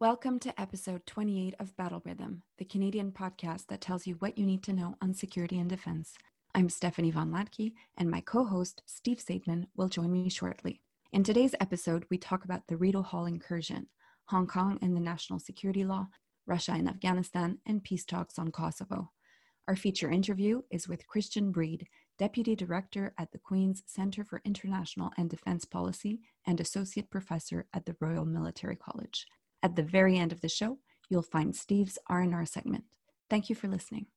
Welcome to episode 28 of Battle Rhythm, the Canadian podcast that tells you what you need to know on security and defense. I'm Stephanie Von Hlatky, and my co host, Steve Saideman, will join me shortly. In today's episode, we talk about the Rideau Hall incursion, Hong Kong and the national security law, Russia and Afghanistan, and peace talks on Kosovo. Our feature interview is with Christian Breede, Deputy Director at the Queen's Centre for International and Defence Policy and Associate Professor at the Royal Military College. At the very end of the show, you'll find Steve's R&R segment. Thank you for listening.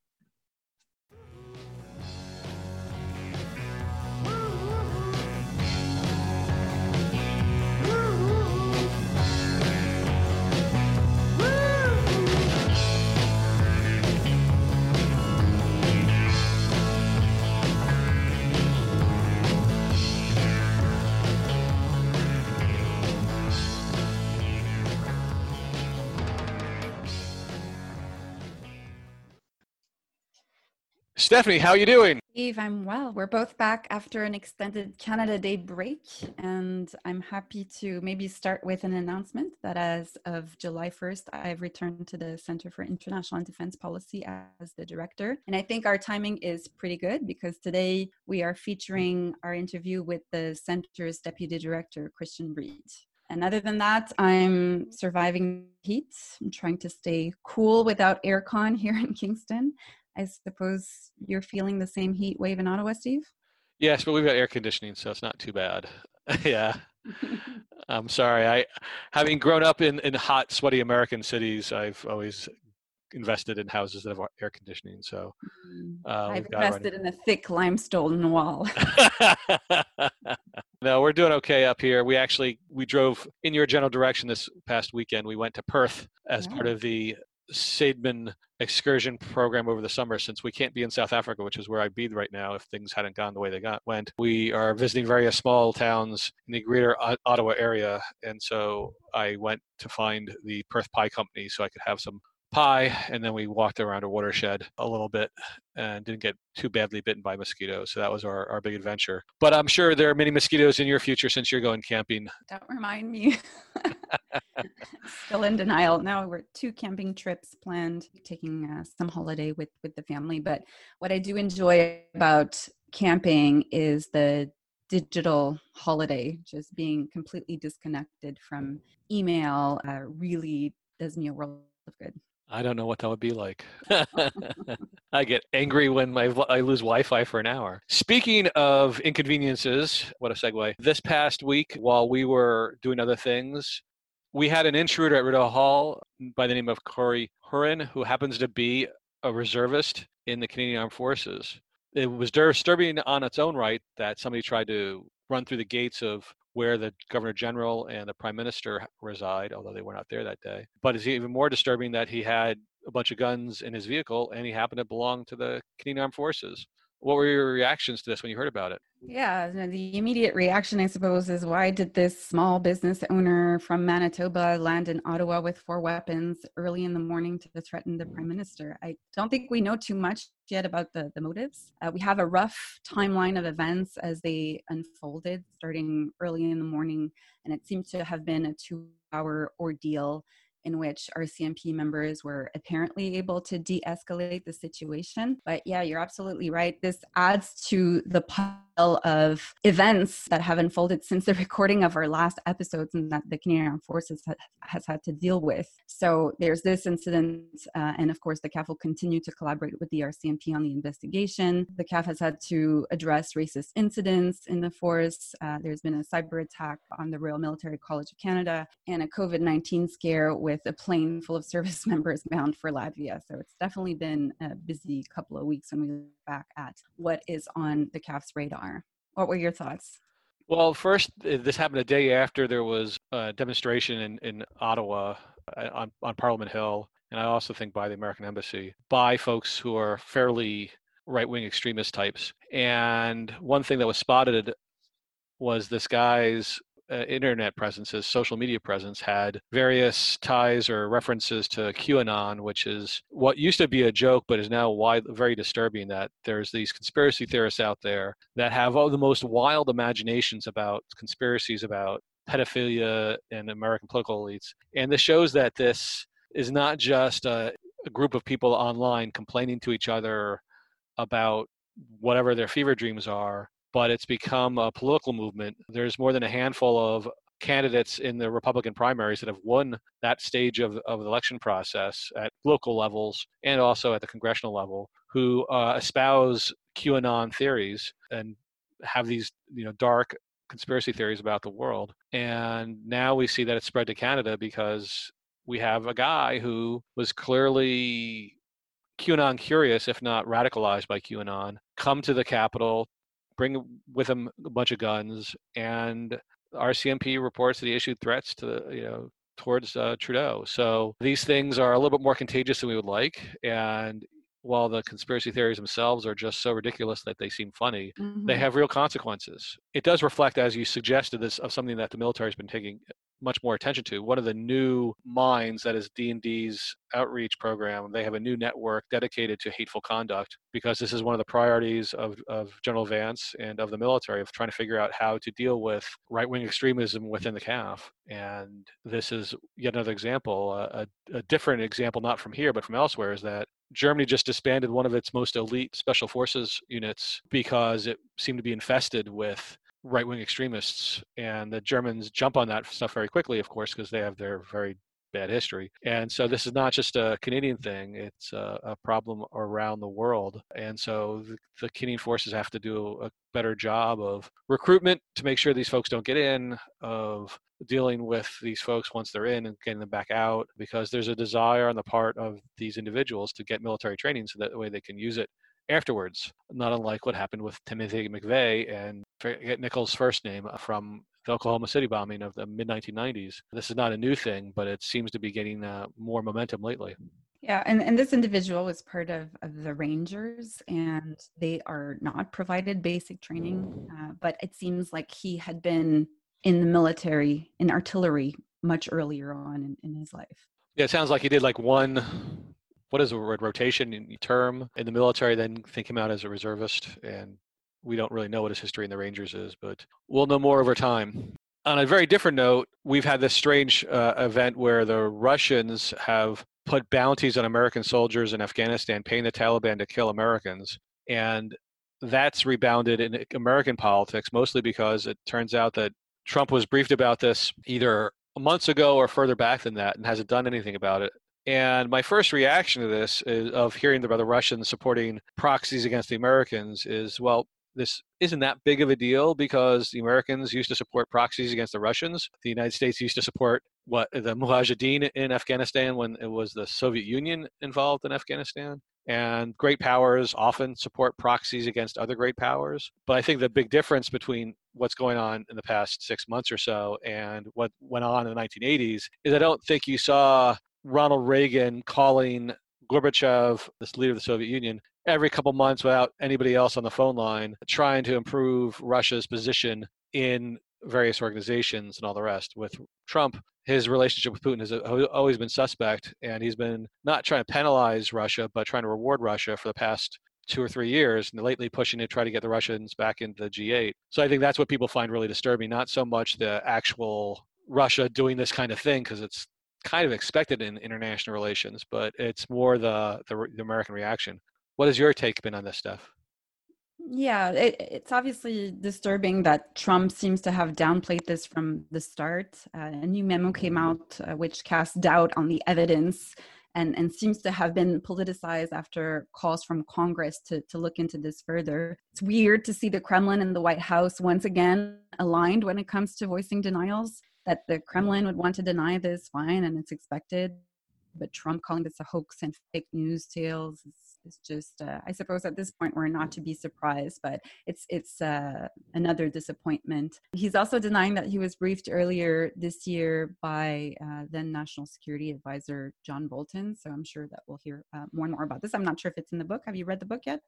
Stephanie, how are you doing? Eve, I'm well. We're both back after an extended Canada Day break, and I'm happy to maybe start with an announcement that as of July 1st, I've returned to the Center for International and Defense Policy as the director. And I think our timing is pretty good because today we are featuring our interview with the center's deputy director, Christian Breede. And other than that, I'm surviving heat. I'm trying to stay cool without aircon here in Kingston. I suppose you're feeling the same heat wave in Ottawa, Steve? Yes, but we've got air conditioning, so it's not too bad. yeah. I'm sorry. I, having grown up in, in hot, sweaty American cities, I've always invested in houses that have air conditioning. So mm, uh, I've invested in a thick limestone wall. no, we're doing okay up here. We actually we drove in your general direction this past weekend. We went to Perth as yeah. part of the Saideman excursion program over the summer since we can't be in South Africa, which is where I'd be right now if things hadn't gone the way they got went. We are visiting various small towns in the greater Ottawa area, and so I went to find the Perth Pie Company so I could have some pie and then we walked around a watershed a little bit and didn't get too badly bitten by mosquitoes so that was our, our big adventure. But i'm sure there are many mosquitoes in your future since you're going camping. Don't remind me. Still in denial. Now we're two camping trips planned taking uh, some holiday with with the family. But what i do enjoy about camping is the digital holiday just being completely disconnected from email uh, really does me a world of good I don't know what that would be like. I get angry when my I lose Wi-Fi for an hour. Speaking of inconveniences, what a segue. This past week, while we were doing other things, we had an intruder at Rideau Hall by the name of Corey Hurren, who happens to be a reservist in the Canadian Armed Forces. It was disturbing on its own right that somebody tried to run through the gates of where the governor general and the prime minister reside, although they were not there that day. But it's even more disturbing that he had a bunch of guns in his vehicle and he happened to belong to the Canadian Armed Forces. What were your reactions to this when you heard about it? Yeah, the immediate reaction, I suppose, is why did this small business owner from Manitoba land in Ottawa with four weapons early in the morning to threaten the prime minister? I don't think we know too much yet about the, the motives. Uh, we have a rough timeline of events as they unfolded, starting early in the morning, and it seemed to have been a two hour ordeal in which RCMP members were apparently able to de escalate the situation. But yeah, you're absolutely right. This adds to the pile of events that have unfolded since the recording of our last episodes and that the Canadian Armed Forces ha- has had to deal with. So there's this incident, uh, and of course, the CAF will continue to collaborate with the RCMP on the investigation. The CAF has had to address racist incidents in the force. Uh, there's been a cyber attack on the Royal Military College of Canada and a COVID 19 scare with a plane full of service members bound for Latvia. So it's definitely been a busy couple of weeks when we look back at what is on the CAF's radar. What were your thoughts? Well, first, uh, this happened a day after there was a demonstration in, in Ottawa uh, on, on Parliament Hill, and I also think by the American Embassy, by folks who are fairly right wing extremist types. And one thing that was spotted was this guy's uh, internet presences, social media presence, had various ties or references to QAnon, which is what used to be a joke, but is now wide, very disturbing. That there's these conspiracy theorists out there that have all the most wild imaginations about conspiracies about pedophilia and American political elites. And this shows that this is not just a, a group of people online complaining to each other about whatever their fever dreams are, but it's become a political movement. There's more than a handful of candidates in the Republican primaries that have won that stage of, of the election process at local levels and also at the congressional level who uh, espouse QAnon theories and have these you know dark conspiracy theories about the world. And now we see that it's spread to Canada because we have a guy who was clearly QAnon curious, if not radicalized by QAnon, come to the Capitol, bring with him a bunch of guns, and RCMP reports that he issued threats to you know towards uh, Trudeau. So these things are a little bit more contagious than we would like, and while the conspiracy theories themselves are just so ridiculous that they seem funny, mm-hmm. they have real consequences. It does reflect, as you suggested, this of something that the military has been taking much more attention to. One of the new minds that is DND's outreach program, they have a new network dedicated to hateful conduct because this is one of the priorities of, of General Vance and of the military of trying to figure out how to deal with right-wing extremism within the CAF. And this is yet another example, a, a different example, not from here, but from elsewhere, is that Germany just disbanded one of its most elite special forces units because it seemed to be infested with right wing extremists. And the Germans jump on that stuff very quickly, of course, because they have their very bad history. And so this is not just a Canadian thing, it's a, a problem around the world. And so the, the, Canadian forces have to do a better job of recruitment to make sure these folks don't get in, of dealing with these folks once they're in and getting them back out, because there's a desire on the part of these individuals to get military training so that way they can use it afterwards, not unlike what happened with Timothy McVeigh and forget Nichols' first name uh, from the Oklahoma City bombing of the mid 1990s. This is not a new thing, but it seems to be getting uh, more momentum lately. Yeah, and, and this individual was part of, of the Rangers, and they are not provided basic training, uh, but it seems like he had been in the military, in artillery, much earlier on in, in his life. Yeah, it sounds like he did like one what is the word rotation in term in the military then think him out as a reservist and we don't really know what his history in the rangers is but we'll know more over time. On a very different note we've had this strange uh, event where the russians have put bounties on american soldiers in afghanistan paying the taliban to kill americans and that's rebounded in american politics mostly because it turns out that trump was briefed about this either months ago or further back than that and hasn't done anything about it. And my first reaction to this is, of hearing about the Russians supporting proxies against the Americans is, well, this isn't that big of a deal because the Americans used to support proxies against the Russians. The United States used to support what the Mujahideen in Afghanistan when it was the Soviet Union involved in Afghanistan. And great powers often support proxies against other great powers. But I think the big difference between what's going on in the past six months or so and what went on in the 1980s is I don't think you saw Ronald Reagan calling Gorbachev, this leader of the Soviet Union, every couple months without anybody else on the phone line, trying to improve Russia's position in various organizations and all the rest. With Trump, his relationship with Putin has always been suspect, and he's been not trying to penalize Russia, but trying to reward Russia for the past two or three years, and lately pushing to try to get the Russians back into the G8. So I think that's what people find really disturbing, not so much the actual Russia doing this kind of thing, because it's kind of expected in international relations, but it's more the, the, the American reaction. What has your take been on this stuff? Yeah, it, it's obviously disturbing that Trump seems to have downplayed this from the start. Uh, a new memo came out uh, which casts doubt on the evidence and, and seems to have been politicized after calls from Congress to, to look into this further. It's weird to see the Kremlin and the White House once again aligned when it comes to voicing denials that the Kremlin would want to deny this, fine, and it's expected. But Trump calling this a hoax and fake news tales is, is just, uh, I suppose, at this point we're not to be surprised. But it's it's uh, another disappointment. He's also denying that he was briefed earlier this year by uh, then National Security Advisor John Bolton. So I'm sure that we'll hear uh, more and more about this. I'm not sure if it's in the book. Have you read the book yet?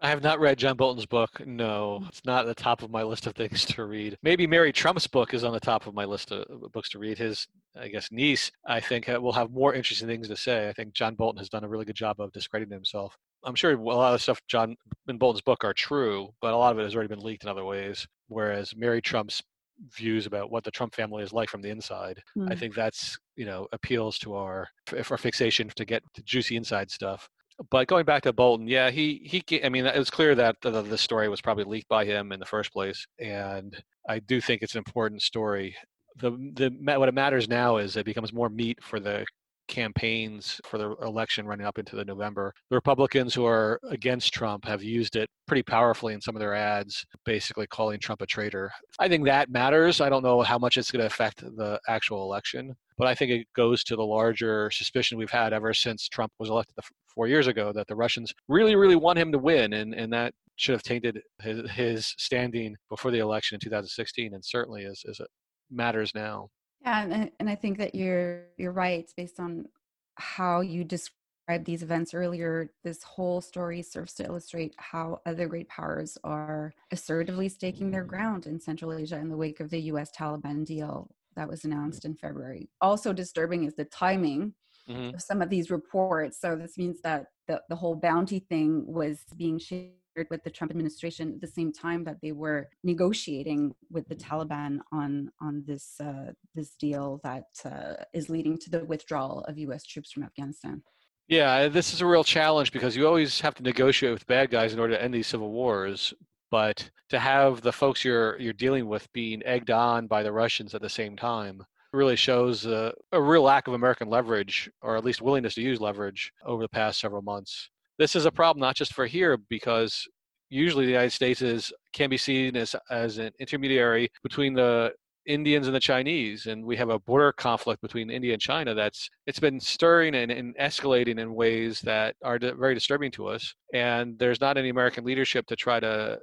I have not read John Bolton's book. No, it's not at the top of my list of things to read. Maybe Mary Trump's book is on the top of my list of books to read. His, I guess, niece, I think, will have more interesting things to say. I think John Bolton has done a really good job of discrediting himself. I'm sure a lot of stuff John in Bolton's book are true, but a lot of it has already been leaked in other ways. Whereas Mary Trump's views about what the Trump family is like from the inside. Hmm. I think that's you know appeals to our our fixation to get the juicy inside stuff. But going back to Bolton, yeah, he he. I mean, it was clear that the, the story was probably leaked by him in the first place, and I do think it's an important story. The the what it matters now is it becomes more meat for the campaigns for the election running up into the November. The Republicans who are against Trump have used it pretty powerfully in some of their ads, basically calling Trump a traitor. I think that matters. I don't know how much it's going to affect the actual election, but I think it goes to the larger suspicion we've had ever since Trump was elected four years ago that the Russians really, really want him to win, and, and that should have tainted his, his standing before the election in 2016, and certainly is, is it matters now. Yeah, and, and I think that you're you're right based on how you described these events earlier. This whole story serves to illustrate how other great powers are assertively staking their ground in Central Asia in the wake of the U.S. Taliban deal that was announced in February. Also disturbing is the timing mm-hmm. of some of these reports. So this means that the, the whole bounty thing was being shared with the Trump administration at the same time that they were negotiating with the Taliban on on this uh, this deal that uh, is leading to the withdrawal of U.S. troops from Afghanistan. Yeah, this is a real challenge because you always have to negotiate with bad guys in order to end these civil wars. But to have the folks you're you're dealing with being egged on by the Russians at the same time really shows a, a real lack of American leverage, or at least willingness to use leverage over the past several months this is a problem not just for here because usually the United States is can be seen as as an intermediary between the Indians and the Chinese, and we have a border conflict between India and China that's it's been stirring and, and escalating in ways that are very disturbing to us. And there's not any American leadership to try to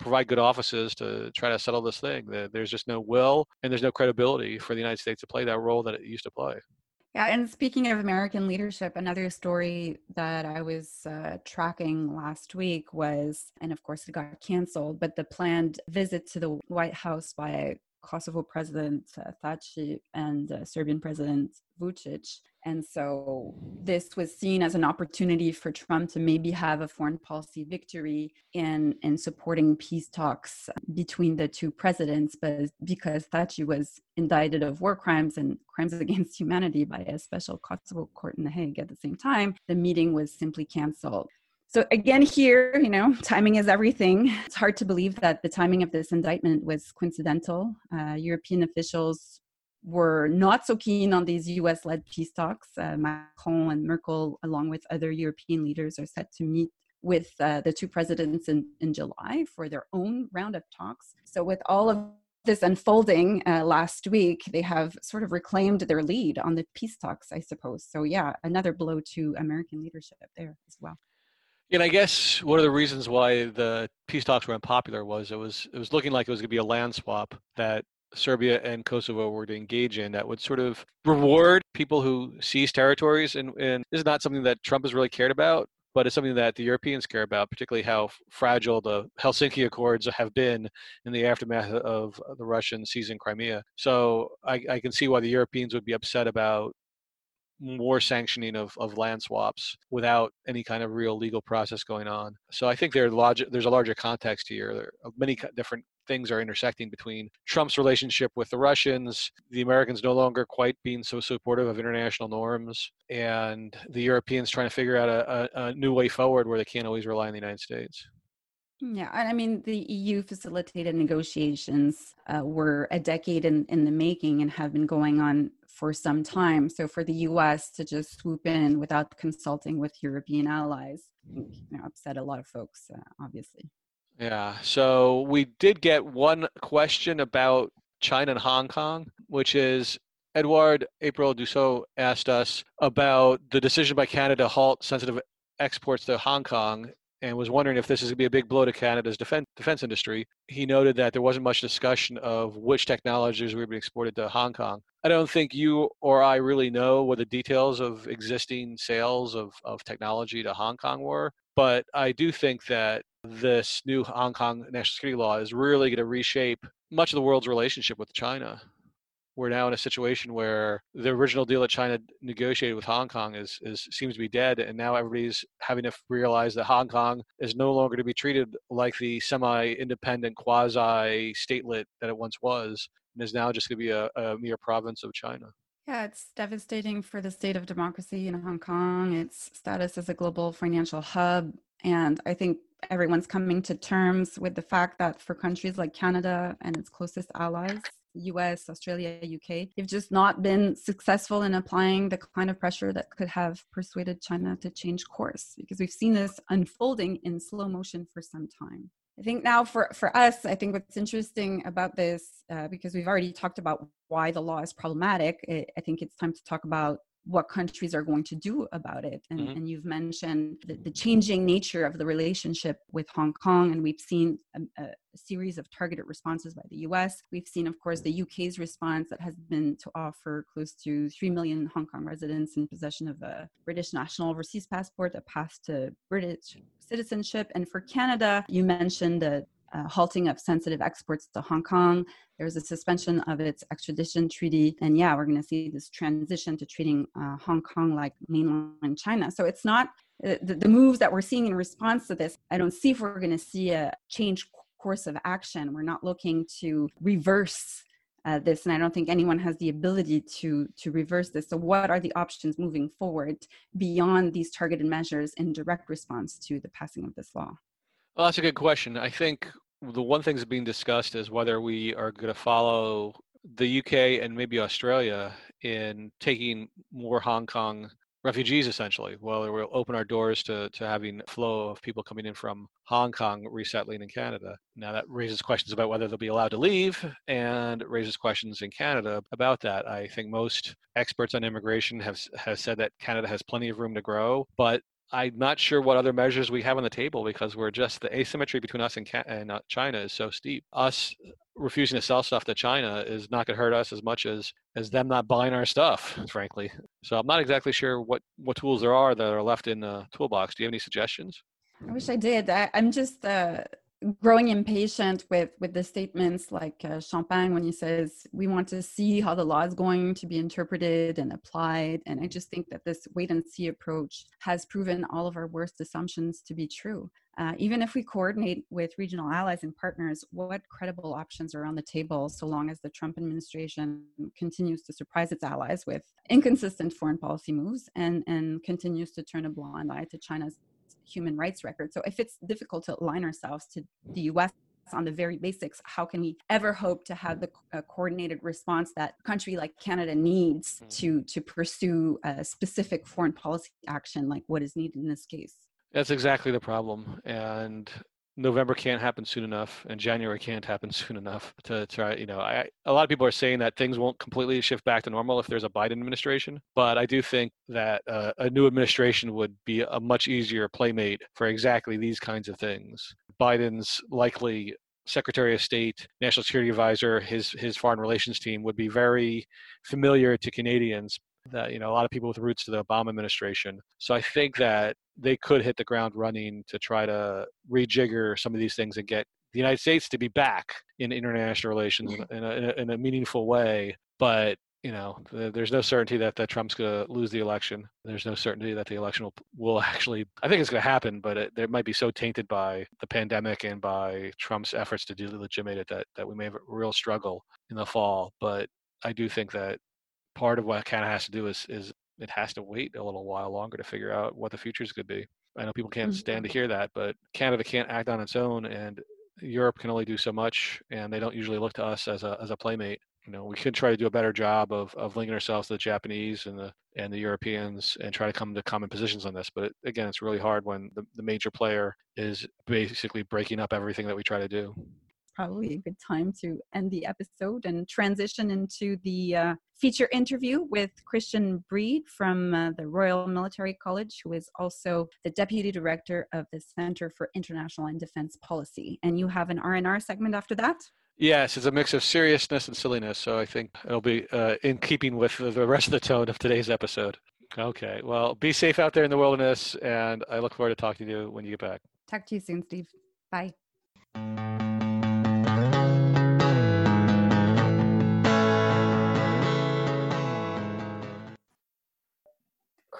provide good offices to try to settle this thing. There's just no will and there's no credibility for the United States to play that role that it used to play. Yeah, and speaking of American leadership, another story that I was uh, tracking last week was, and of course it got canceled, but the planned visit to the White House by Kosovo President uh, Thaci and uh, Serbian President Vucic. And so this was seen as an opportunity for Trump to maybe have a foreign policy victory in, in supporting peace talks between the two presidents. But because Thaci was indicted of war crimes and crimes against humanity by a special Kosovo court in The Hague at the same time, the meeting was simply canceled. So again, here, you know, timing is everything. It's hard to believe that the timing of this indictment was coincidental. Uh, European officials were not so keen on these US led peace talks. Uh, Macron and Merkel, along with other European leaders, are set to meet with uh, the two presidents in, in July for their own round of talks. So, with all of this unfolding uh, last week, they have sort of reclaimed their lead on the peace talks, I suppose. So, yeah, another blow to American leadership there as well. And I guess one of the reasons why the peace talks were unpopular was it was it was looking like it was going to be a land swap that Serbia and Kosovo were to engage in that would sort of reward people who seize territories. And, and this is not something that Trump has really cared about, but it's something that the Europeans care about, particularly how fragile the Helsinki Accords have been in the aftermath of the Russian seizing Crimea. So I, I can see why the Europeans would be upset about more sanctioning of, of land swaps without any kind of real legal process going on. So I think there's there's a larger context here. There are many different things are intersecting between Trump's relationship with the Russians, the Americans no longer quite being so supportive of international norms, and the Europeans trying to figure out a, a, a new way forward where they can't always rely on the United States. Yeah, I mean, the EU facilitated negotiations uh, were a decade in, in the making and have been going on for some time. So for the US to just swoop in without consulting with European allies, you know, upset a lot of folks, uh, obviously. Yeah. So we did get one question about China and Hong Kong, which is Edward April Dussault asked us about the decision by Canada to halt sensitive exports to Hong Kong and was wondering if this is going to be a big blow to Canada's defense, defense industry. He noted that there wasn't much discussion of which technologies were being exported to Hong Kong. I don't think you or I really know what the details of existing sales of, of technology to Hong Kong were, but I do think that this new Hong Kong national security law is really going to reshape much of the world's relationship with China we're now in a situation where the original deal that China negotiated with Hong Kong is, is seems to be dead, and now everybody's having to realize that Hong Kong is no longer to be treated like the semi-independent, quasi-statelet that it once was, and is now just going to be a, a mere province of China. Yeah, it's devastating for the state of democracy in Hong Kong, its status as a global financial hub. And I think everyone's coming to terms with the fact that for countries like Canada and its closest allies, US, Australia, UK, they've just not been successful in applying the kind of pressure that could have persuaded China to change course because we've seen this unfolding in slow motion for some time. I think now for, for us, I think what's interesting about this, uh, because we've already talked about why the law is problematic, it, I think it's time to talk about what countries are going to do about it. And, mm-hmm. and you've mentioned the, the, changing nature of the relationship with Hong Kong, and we've seen a, a, series of targeted responses by the US. We've seen, of course, the UK's response that has been to offer close to 3 million Hong Kong residents in possession of a British national overseas passport a path to British citizenship. And for Canada, you mentioned the uh, halting of sensitive exports to Hong Kong. There's a suspension of its extradition treaty. And yeah, we're going to see this transition to treating uh, Hong Kong like mainland China. So it's not uh, the, the moves that we're seeing in response to this. I don't see if we're going to see a change course of action. We're not looking to reverse uh, this and i don't think anyone has the ability to to reverse this so what are the options moving forward beyond these targeted measures in direct response to the passing of this law well, that's a good question. I think the one thing that's being discussed is whether we are going to follow the UK and maybe Australia in taking more Hong Kong refugees essentially whether we'll open our doors to, to having flow of people coming in from hong kong resettling in canada now that raises questions about whether they'll be allowed to leave and raises questions in canada about that i think most experts on immigration have, have said that canada has plenty of room to grow but I'm not sure what other measures we have on the table because we're just the asymmetry between us and, and uh, China is so steep. Us refusing to sell stuff to China is not going to hurt us as much as as them not buying our stuff, frankly. So I'm not exactly sure what what tools there are that are left in the toolbox. Do you have any suggestions? I wish I did. I, am just uh, growing impatient with with the statements like uh, Champagne when he says we want to see how the law is going to be interpreted and applied. And I just think that this wait and see approach has proven all of our worst assumptions to be true. Uh, even if we coordinate with regional allies and partners what credible options are on the table so long as the Trump administration continues to surprise its allies with inconsistent foreign policy moves and and continues to turn a blind eye to China's human rights record. So if it's difficult to align ourselves to the US on the very basics, how can we ever hope to have the coordinated response that a country like Canada needs mm. to to pursue a specific foreign policy action like what is needed in this case? That's exactly the problem. And November can't happen soon enough, and January can't happen soon enough to try. You know, I, a lot of people are saying that things won't completely shift back to normal if there's a Biden administration, but I do think that uh, a new administration would be a much easier playmate for exactly these kinds of things. Biden's likely Secretary of State, National Security Advisor, his his foreign relations team would be very familiar to Canadians that you know a lot of people with roots to the Obama administration. So I think that they could hit the ground running to try to rejigger some of these things and get the United States to be back in international relations in a, in a, in a meaningful way. But you know, there's no certainty that, that Trump's going to lose the election. There's no certainty that the election will, will actually, I think it's going to happen, but it, it might be so tainted by the pandemic and by Trump's efforts to delegitimate it that, that we may have a real struggle in the fall. But I do think that part of what Canada has to do is is it has to wait a little while longer to figure out what the future is going to be. I know people can't stand to mm-hmm. hear that, but Canada can't act on its own, and Europe can only do so much, and they don't usually look to us as a as a playmate. You know, we could try to do a better job of, of linking ourselves to the Japanese and the and the Europeans and try to come to common positions on this. But it, again, it's really hard when the, the major player is basically breaking up everything that we try to do probably a good time to end the episode and transition into the uh, feature interview with Christian Breede from uh, the Royal Military College, who is also the Deputy Director of the Center for International and Defense Policy. And you have an R&R segment after that? Yes, it's a mix of seriousness and silliness. So I think it'll be uh, in keeping with the rest of the tone of today's episode. Okay. Well, be safe out there in the wilderness, and I look forward to talking to you when you get back. Talk to you soon, Steve. Bye.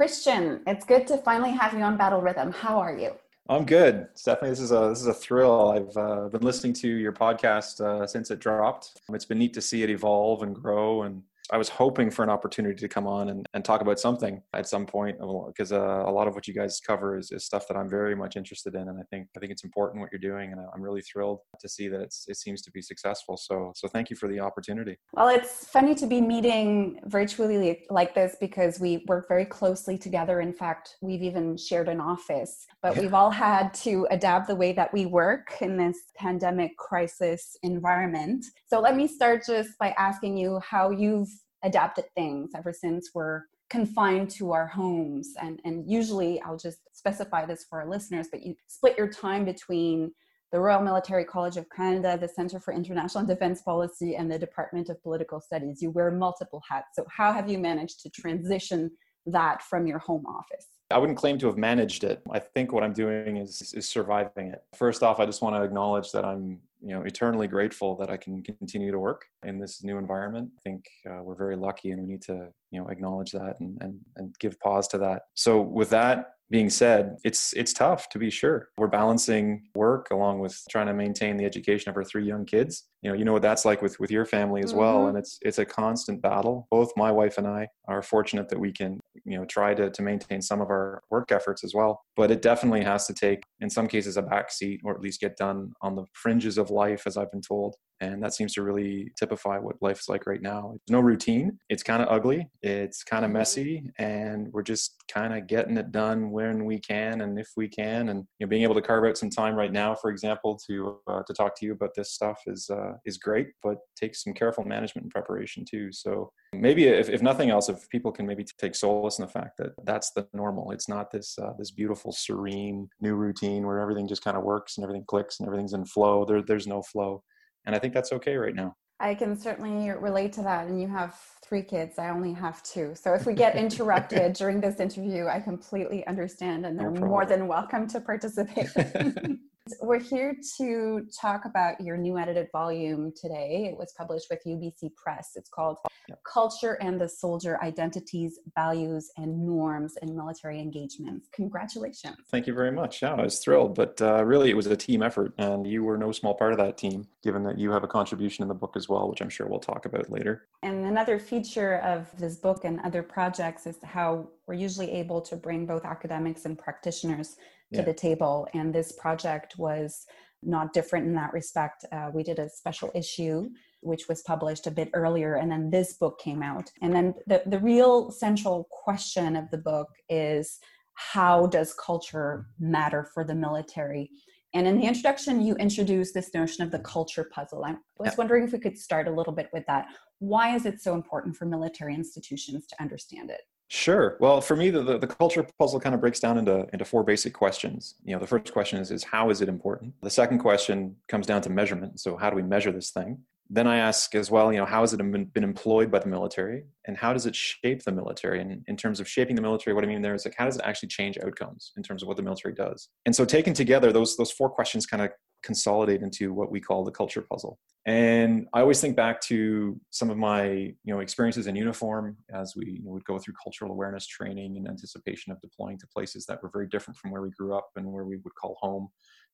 Christian, it's good to finally have you on Battle Rhythm. How are you? I'm good, Stephanie. This is a this is a thrill. I've uh, been listening to your podcast uh, since it dropped. It's been neat to see it evolve and grow, and I was hoping for an opportunity to come on and, and talk about something at some point because uh, a lot of what you guys cover is, is stuff that I'm very much interested in, and I think I think it's important what you're doing, and I'm really thrilled to see that it's, it seems to be successful. So so thank you for the opportunity. Well, it's funny to be meeting virtually like this because we work very closely together. In fact, we've even shared an office, but yeah. we've all had to adapt the way that we work in this pandemic crisis environment. So let me start just by asking you how you've adapted things ever since we're confined to our homes. And, and usually, I'll just specify this for our listeners, but you split your time between the Royal Military College of Canada, the Center for International Defense Policy, and the Department of Political Studies. You wear multiple hats. So, how have you managed to transition that from your home office? I wouldn't claim to have managed it. I think what I'm doing is is surviving it. First off, I just want to acknowledge that I'm you know eternally grateful that I can continue to work in this new environment. I think uh, we're very lucky, and we need to you know acknowledge that and, and and give pause to that. So with that being said, it's it's tough to be sure. We're balancing work along with trying to maintain the education of our three young kids. You know, you know what that's like with with your family as mm-hmm. well, and it's it's a constant battle. Both my wife and I are fortunate that we can you know try to to maintain some of our work efforts as well. But it definitely has to take, in some cases, a backseat or at least get done on the fringes of life, as I've been told. And that seems to really typify what life is like right now. There's no routine. It's kind of ugly. It's kind of mm-hmm. messy. And we're just kind of getting it done when we can and if we can. And you know, being able to carve out some time right now, for example, to uh, to talk to you about this stuff is uh, is great, but takes some careful management and preparation too. So maybe if, if nothing else, if people can maybe take solace in the fact that that's the normal. It's not this uh, this beautiful, serene new routine where everything just kind of works and everything clicks and everything's in flow. There, there's no flow and I think that's okay right now. I can certainly relate to that. And you have three kids. I only have two. So if we get interrupted during this interview, I completely understand and they're no more than welcome to participate. We're here to talk about your new edited volume today. It was published with UBC Press. It's called Culture and the Soldier Identities, Values, and Norms in Military Engagements. Congratulations. Thank you very much. Yeah, I was thrilled, but uh, really it was a team effort, and you were no small part of that team, given that you have a contribution in the book as well, which I'm sure we'll talk about later. And another feature of this book and other projects is how we're usually able to bring both academics and practitioners to yeah. the table. And this project was not different in that respect. Uh, we did a special issue which was published a bit earlier, and then this book came out. And then the, the real central question of the book is how does culture matter for the military? And in the introduction, you introduced this notion of the culture puzzle. I was wondering if we could start a little bit with that. Why is it so important for military institutions to understand it? Sure. Well, for me, the, the, the, culture puzzle kind of breaks down into, into four basic questions. You know, the first question is, is how is it important? The second question comes down to measurement. So how do we measure this thing? Then I ask as well, you know, how has it been employed by the military and how does it shape the military? And in terms of shaping the military, what I mean there is like, how does it actually change outcomes in terms of what the military does? And so taken together, those, those four questions kind of consolidate into what we call the culture puzzle. And I always think back to some of my you know experiences in uniform as we you know, would go through cultural awareness training in anticipation of deploying to places that were very different from where we grew up and where we would call home,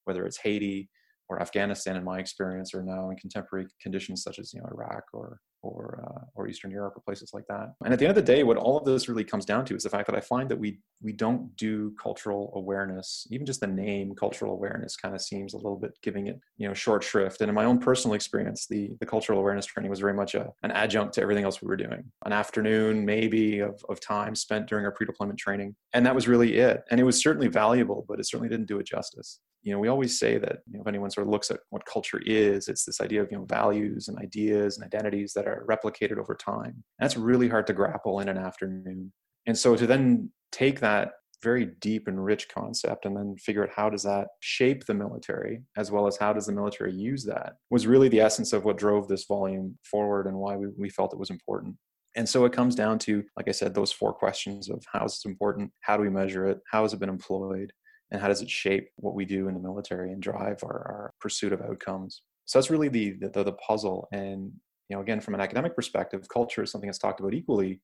whether it's Haiti or Afghanistan in my experience, or now in contemporary conditions such as you know Iraq or or uh, or Eastern Europe or places like that. And at the end of the day, what all of this really comes down to is the fact that I find that we we don't do cultural awareness. Even just the name cultural awareness kind of seems a little bit giving it you know short shrift. And in my own personal experience, the the cultural awareness training was very much a, an adjunct to everything else we were doing. An afternoon maybe of of time spent during our pre-deployment training, and that was really it. And it was certainly valuable, but it certainly didn't do it justice you know we always say that you know, if anyone sort of looks at what culture is it's this idea of you know values and ideas and identities that are replicated over time. That's really hard to grapple in an afternoon. And so to then take that very deep and rich concept and then figure out how does that shape the military as well as how does the military use that was really the essence of what drove this volume forward and why we, we felt it was important. And so it comes down to like i said those four questions of how is it important? How do we measure it? How has it been employed? And how does it shape what we do in the military and drive our, our pursuit of outcomes? So that's really the, the the puzzle and you know again from an academic perspective culture is something that's talked about equally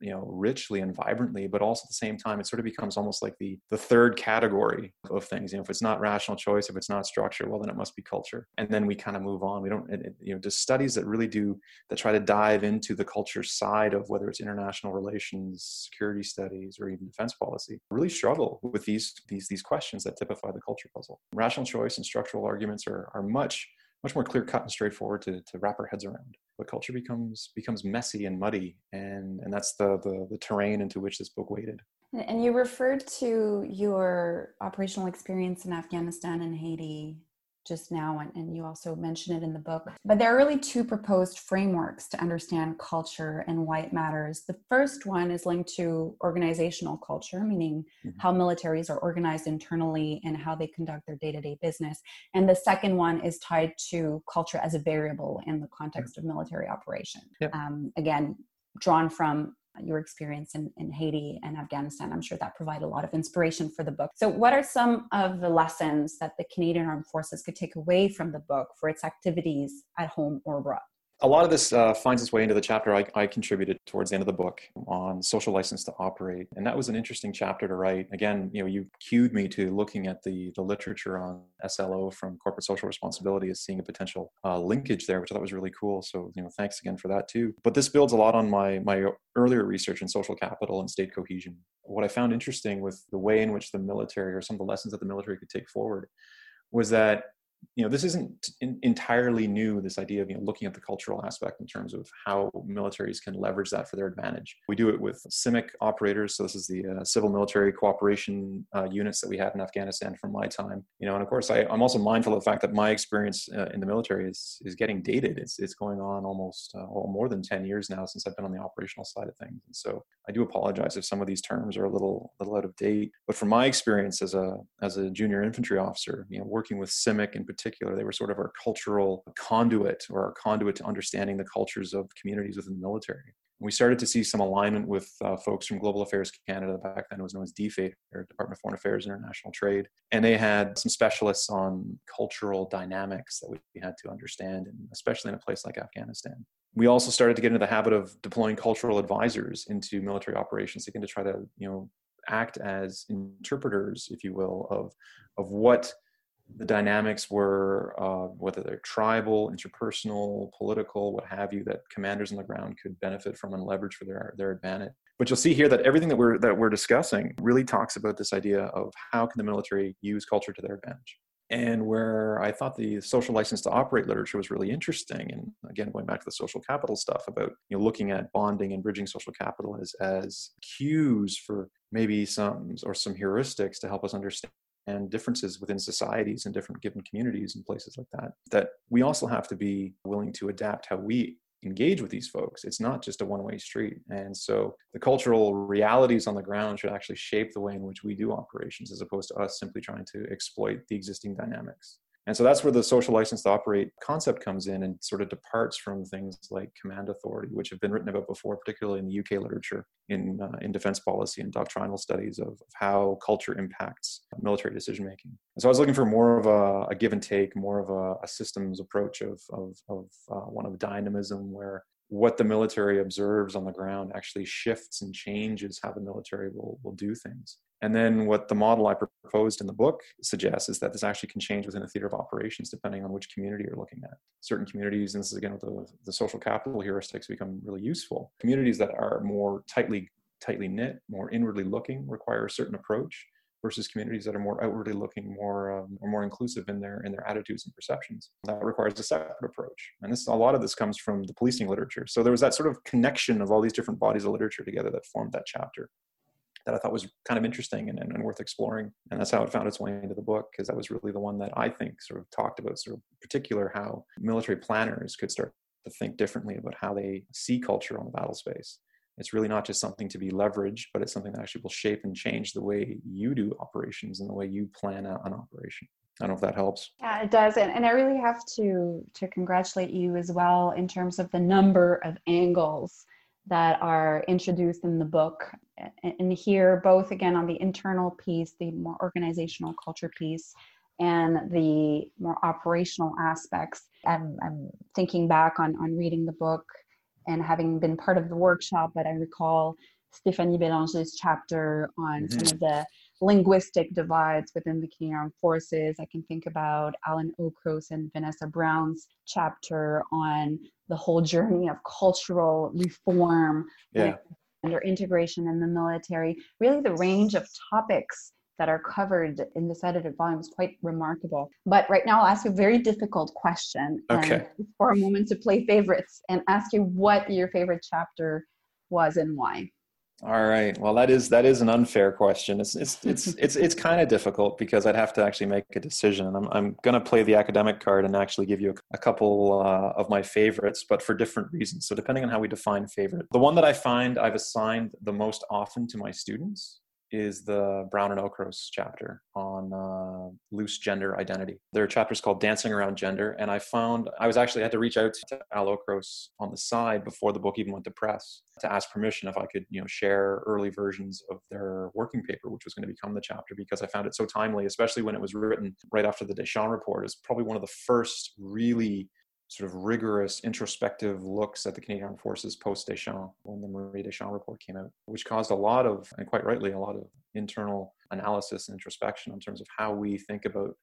you know richly and vibrantly but also at the same time it sort of becomes almost like the the third category of things. You know if it's not rational choice if it's not structure well then it must be culture. And then we kind of move on. We don't it, you know just studies that really do that try to dive into the culture side of whether it's international relations security studies or even defense policy really struggle with these these these questions that typify the culture puzzle. Rational choice and structural arguments are are much much more clear cut and straightforward to, to wrap our heads around. But culture becomes becomes messy and muddy and and that's the the, the terrain into which this book waded and you referred to your operational experience in afghanistan and haiti just now, and, and you also mention it in the book. But there are really two proposed frameworks to understand culture and why it matters. The first one is linked to organizational culture, meaning mm-hmm. how militaries are organized internally and how they conduct their day to day business. And the second one is tied to culture as a variable in the context mm-hmm. of military operation. Yep. Um, again, drawn from your experience in, in Haiti and Afghanistan. I'm sure that provided a lot of inspiration for the book. So, what are some of the lessons that the Canadian Armed Forces could take away from the book for its activities at home or abroad? A lot of this uh, finds its way into the chapter I, I, contributed towards the end of the book on social license to operate. And that was an interesting chapter to write. Again you know you cued me to looking at the the literature on slo from corporate social responsibility as seeing a potential uh, linkage there which i thought was really cool. So you know thanks again for that too. But this builds a lot on my my earlier research in social capital and state cohesion. What i found interesting with the way in which the military or some of the lessons that the military could take forward was that you know this isn't in, entirely new this idea of you know looking at the cultural aspect in terms of how militaries can leverage that for their advantage. We do it with CIMIC operators so this is the uh, civil military cooperation uh, units that we had in afghanistan from my time you know and of course I, am also mindful of the fact that my experience uh, in the military is is getting dated. It's it's going on almost uh, well, more than 10 years now since i've been on the operational side of things and so i do apologize if some of these terms are a little little out of date. But from my experience as a as a junior infantry officer you know working with CIMIC and particular. They were sort of our cultural conduit or our conduit to understanding the cultures of communities within the military. We started to see some alignment with uh, folks from Global Affairs Canada, back then it was known as DFAIT, or Department of Foreign Affairs International Trade. And they had some specialists on cultural dynamics that we had to understand, and especially in a place like Afghanistan we also started to get into the habit of deploying cultural advisors into military operations again to try to you know act as interpreters if you will of of what the dynamics were uh, whether they're tribal, interpersonal, political, what have you, that commanders on the ground could benefit from and leverage for their their advantage. But you'll see here that everything that we're that we're discussing really talks about this idea of how can the military use culture to their advantage. And where I thought the social license to operate literature was really interesting, and again going back to the social capital stuff about you know looking at bonding and bridging social capital as as cues for maybe some or some heuristics to help us understand and differences within societies and different given communities and places like that that we also have to be willing to adapt how we engage with these folks. It's not just a one-way street. And so the cultural realities on the ground should actually shape the way in which we do operations as opposed to us simply trying to exploit the existing dynamics and so that's where the social license to operate concept comes in and sort of departs from things like command authority, which have been written about before, particularly in the UK literature, in, uh, in defense policy and doctrinal studies of, how culture impacts military decision making. So I was looking for more of a, a give and take, more of a, a systems approach of, of, of uh, one of dynamism where what the military observes on the ground actually shifts and changes how the military will, will do things. And then what the model I proposed in the book suggests is that this actually can change within a theater of operations depending on which community you're looking at. Certain communities, and this is again with the, the social capital heuristics become really useful. Communities that are more tightly tightly knit, more inwardly looking, require a certain approach versus communities that are more outwardly looking, more um, or more inclusive in their in their attitudes and perceptions. That requires a separate approach, and this a lot of this comes from the policing literature. So there was that sort of connection of all these different bodies of literature together that formed that chapter that I thought was kind of interesting and, and, and worth exploring. And that's how it found its way into the book, because that was really the one that I think sort of talked about, sort of particular how military planners could start to think differently about how they see culture on the battle space. It's really not just something to be leveraged, but it's something that actually will shape and change the way you do operations and the way you plan out an operation. I don't know if that helps. Yeah, it does. And, and I really have to to congratulate you as well in terms of the number of angles that are introduced in the book and here both again on the internal piece the more organizational culture piece and the more operational aspects i'm, I'm thinking back on, on reading the book and having been part of the workshop, but I recall Stephanie Bélanger's chapter on mm-hmm. some of the linguistic divides within the Canadian Armed Forces. I can think about Alan Okros and Vanessa Brown's chapter on the whole journey of cultural reform yeah. and integration in the military. Really, the range of topics that are covered in this edited volume is quite remarkable. But right now, I'll ask you a very difficult question. Okay. for a moment to play favorites and ask you what your favorite chapter was and why. All right. Well, that is that is an unfair question. It's it's it's it's it's kind of difficult because I'd have to actually make a decision, and I'm I'm going to play the academic card and actually give you a, a couple uh, of my favorites, but for different reasons. So depending on how we define favorite, the one that I find I've assigned the most often to my students is the Brown and Okros chapter on uh, loose gender identity. There are chapters called Dancing Around Gender, and I found I was actually I had to reach out to Al Okros on the side before the book even went to press to ask permission if I could, you know, share early versions of their working paper, which was going to become the chapter, because I found it so timely, especially when it was written right after the Deschamps report. It's probably one of the first really sort of rigorous introspective looks at the Canadian Armed Forces post Deschamps when the Marie Deschamps report came out, which caused a lot of, and quite rightly, a lot of internal analysis and introspection in terms of how we think about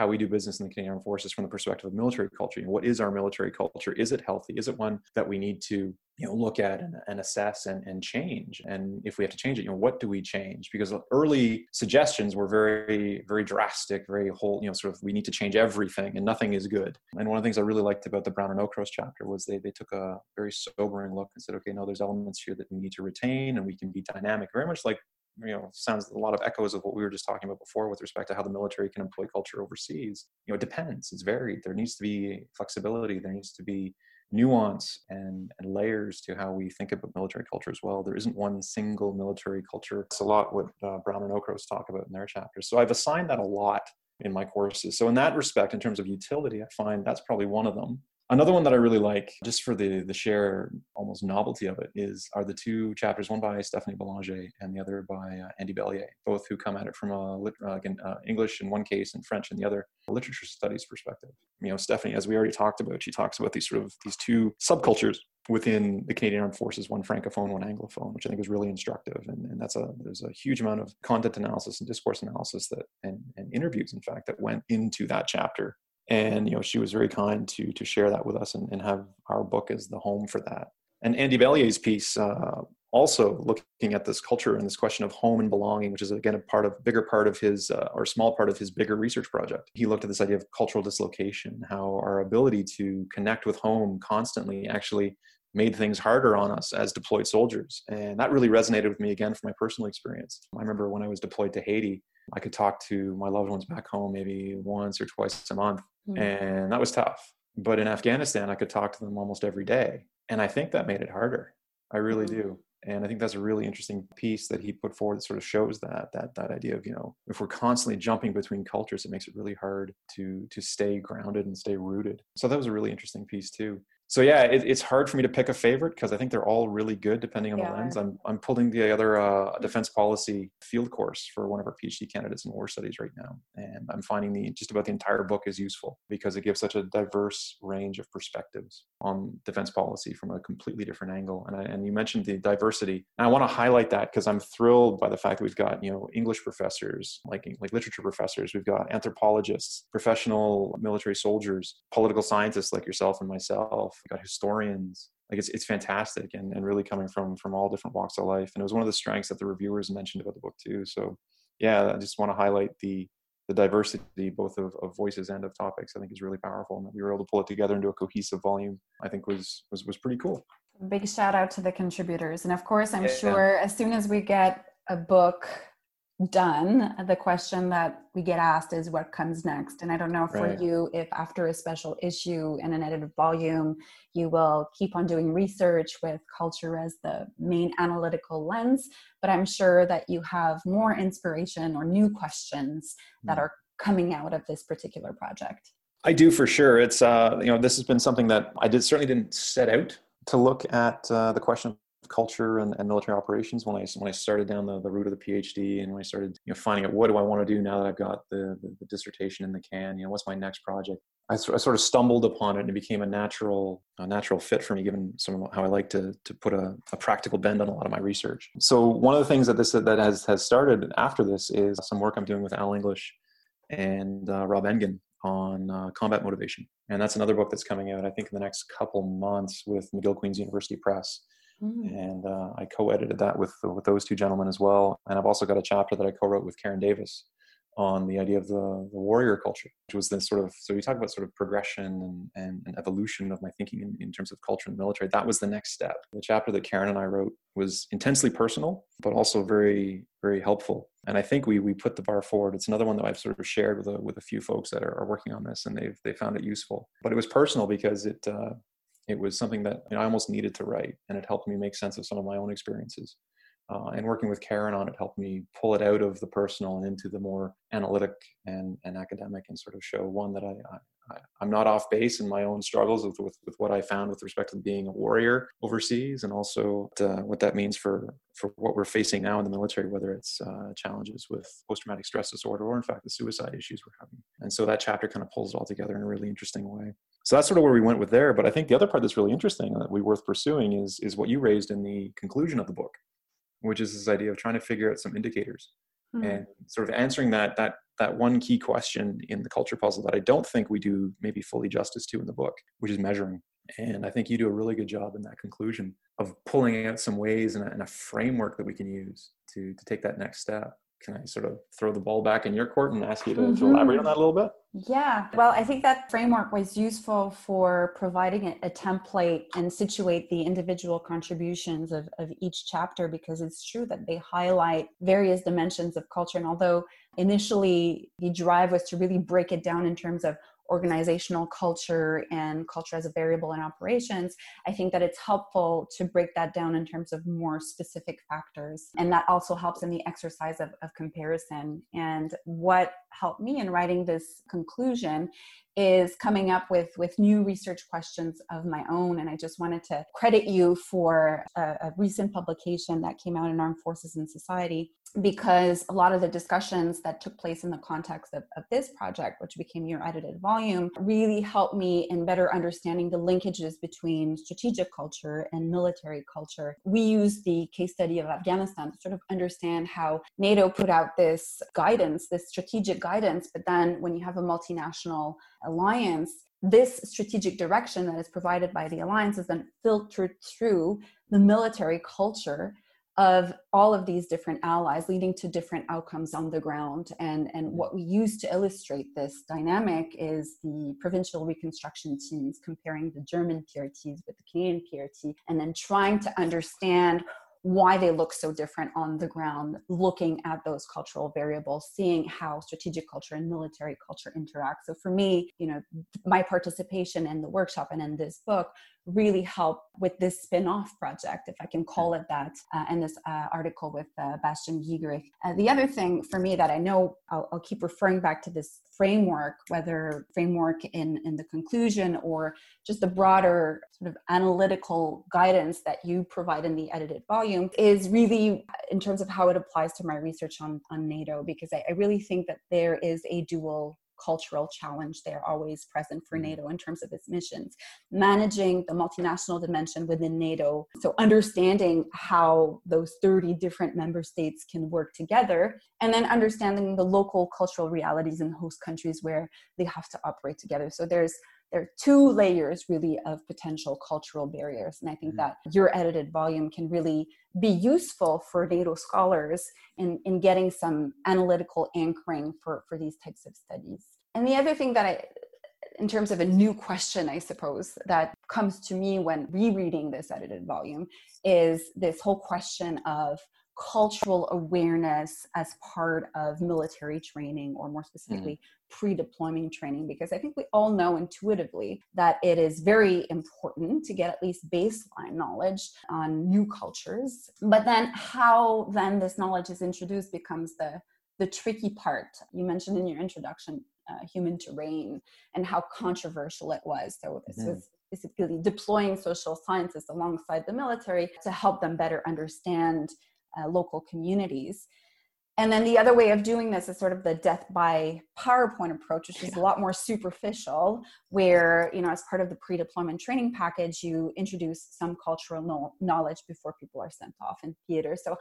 how we do business in the Canadian Armed Forces from the perspective of military culture. You know, what is our military culture? Is it healthy? Is it one that we need to you know look at and, and assess and, and change? And if we have to change it, you know, what do we change? Because early suggestions were very very drastic, very whole. You know, sort of we need to change everything and nothing is good. And one of the things I really liked about the Brown and Okros chapter was they they took a very sobering look and said, okay, no, there's elements here that we need to retain and we can be dynamic, very much like you know sounds a lot of echoes of what we were just talking about before with respect to how the military can employ culture overseas. You know it depends it's varied. There needs to be flexibility there needs to be nuance and, and layers to how we think about military culture as well. There isn't one single military culture. It's a lot what uh, brown and okros talk about in their chapters. So i've assigned that a lot in my courses. So in that respect in terms of utility i find that's probably one of them Another one that I really like, just for the the share almost novelty of it, is are the two chapters, one by Stephanie Belanger and the other by uh, Andy Bellier, both who come at it from a uh, again uh, English in one case and French in the other, literature studies perspective. You know, Stephanie, as we already talked about, she talks about these sort of these two subcultures within the Canadian Armed Forces, one francophone, one anglophone, which I think is really instructive. And, and that's a there's a huge amount of content analysis and discourse analysis that and, and interviews, in fact, that went into that chapter and you know she was very kind to to share that with us and, and have our book as the home for that. And andy bellier's piece uh, also looking at this culture and this question of home and belonging which is again a part of bigger part of his uh, or small part of his bigger research project. He looked at this idea of cultural dislocation how our ability to connect with home constantly actually made things harder on us as deployed soldiers. And that really resonated with me again from my personal experience. I remember when i was deployed to haiti i could talk to my loved ones back home maybe once or twice a month mm. and that was tough. But in Afghanistan, I could talk to them almost every day, and I think that made it harder. I really mm. do. And I think that's a really interesting piece that he put forward that sort of shows that that that idea of you know if we're constantly jumping between cultures, it makes it really hard to to stay grounded and stay rooted. So that was a really interesting piece too so yeah, it, it's hard for me to pick a favorite because I think they're all really good depending on yeah. the lens. I'm I'm pulling together a uh, defense policy field course for one of our PhD candidates in war studies right now, and I'm finding the just about the entire book is useful because it gives such a diverse range of perspectives on defense policy from a completely different angle. And I, and you mentioned the diversity, and I want to highlight that because I'm thrilled by the fact that we've got you know English professors, like like literature professors, we've got anthropologists, professional military soldiers, political scientists like yourself and myself got historians like it's, it's fantastic and, and really coming from from all different walks of life. And it was one of the strengths that the reviewers mentioned about the book too. So yeah i just want to highlight the the diversity both of, of voices and of topics i think is really powerful and that we were able to pull it together into a cohesive volume i think was was, was pretty cool. Big shout out to the contributors. And of course i'm yeah. sure as soon as we get a book done, the question that we get asked is what comes next. And I don't know for right. you if after a special issue and an edited volume, you will keep on doing research with culture as the main analytical lens, but I'm sure that you have more inspiration or new questions that hmm. are coming out of this particular project. I do for sure. It's uh, you know this has been something that I did certainly didn't set out to look at uh, the question culture and, and military operations when I when I started down the, the route of the PhD and when I started you know finding out what do I want to do now that I've got the, the, the dissertation in the can? You know what's my next project? I, I, sort of stumbled upon it and it became a natural a natural fit for me given some how I like to to put a, a practical bend on a lot of my research. So one of the things that this that has has started after this is some work I'm doing with Al English and uh, Rob Engen on uh, combat motivation. And that's another book that's coming out I think in the next couple months with McGill Queen's University Press Mm. And uh, I co-edited that with with those two gentlemen as well. And I've also got a chapter that I co-wrote with Karen Davis on the idea of the, the warrior culture, which was this sort of so we talk about sort of progression and, and, and evolution of my thinking in, in, terms of culture and military. That was the next step. The chapter that Karen and I wrote was intensely personal, but also very very helpful. And I think we we put the bar forward. It's another one that I've sort of shared with a, with a few folks that are, are working on this, and they've they found it useful. But it was personal because it uh, it was something that I almost needed to write, and it helped me make sense of some of my own experiences. Uh, and working with Karen on it helped me pull it out of the personal and into the more analytic and, and academic and sort of show one that I, I, am not off base in my own struggles with, with, with, what I found with respect to being a warrior overseas and also to, what that means for, for what we're facing now in the military, whether it's uh, challenges with post-traumatic stress disorder or in fact the suicide issues we're having. And so that chapter kind of pulls it all together in a really interesting way. So that's sort of where we went with there. But I think the other part that's really interesting that we worth pursuing is, is what you raised in the conclusion of the book which is this idea of trying to figure out some indicators mm-hmm. and sort of answering that that that one key question in the culture puzzle that I don't think we do maybe fully justice to in the book, which is measuring. And I think you do a really good job in that conclusion of pulling out some ways and a, and a framework that we can use to to take that next step can I sort of throw the ball back in your court and ask you to, mm-hmm. elaborate on that a little bit? Yeah, well, I think that framework was useful for providing a, a, template and situate the individual contributions of, of each chapter because it's true that they highlight various dimensions of culture. And although initially the drive was to really break it down in terms of organizational culture and culture as a variable in operations, I think that it's helpful to break that down in terms of more specific factors. And that also helps in the exercise of, of comparison. And what helped me in writing this conclusion is coming up with with new research questions of my own and i just wanted to credit you for a, a recent publication that came out in armed forces and society because a lot of the discussions that took place in the context of, of this project, which became your edited volume, really helped me in better understanding the linkages between strategic culture and military culture. We used the case study of Afghanistan to sort of understand how NATO put out this guidance, this strategic guidance, but then when you have a multinational alliance, this strategic direction that is provided by the alliance is then filtered through the military culture of all of these different allies leading to different outcomes on the ground. And and mm-hmm. what we use to illustrate this dynamic is the provincial reconstruction teams comparing the german prts with the canadian prt and then trying to understand why they look so different on the ground, looking at those cultural variables, seeing how strategic culture and military culture interact. So for me, you know, my participation in the workshop and in this book really help with this spin-off project, if I can call it that, uh, and this uh, article with uh, Bastian Giegerich. Uh, the other thing for me that I know I'll, I'll, keep referring back to this framework, whether framework in, in the conclusion or just the broader sort of analytical guidance that you provide in the edited volume, is really in terms of how it applies to my research on, on NATO, because I, I really think that there is a dual cultural challenge there always present for mm-hmm. NATO in terms of its missions. Managing the multinational dimension within NATO, so understanding how those 30 different member states can work together, and then understanding the local cultural realities in host countries where they have to operate together. So there's there are two layers really of potential cultural barriers and i think mm-hmm. that your edited volume can really be useful for nato scholars in, in getting some analytical anchoring for, for these types of studies and the other thing that i in terms of a new question i suppose that comes to me when rereading this edited volume is this whole question of cultural awareness as part of military training or more specifically mm pre-deployment training because i think we all know intuitively that it is very important to get at least baseline knowledge on new cultures. But then how then this knowledge is introduced becomes the the tricky part. You mentioned in your introduction uh, human terrain and how controversial it was. So this mm-hmm. was basically deploying social scientists alongside the military to help them better understand uh, local communities. And then the other way of doing this is sort of the death by PowerPoint approach, which is a lot more superficial, where, you know, as part of the pre deployment training package, you introduce some cultural knowledge before people are sent off in theater. So,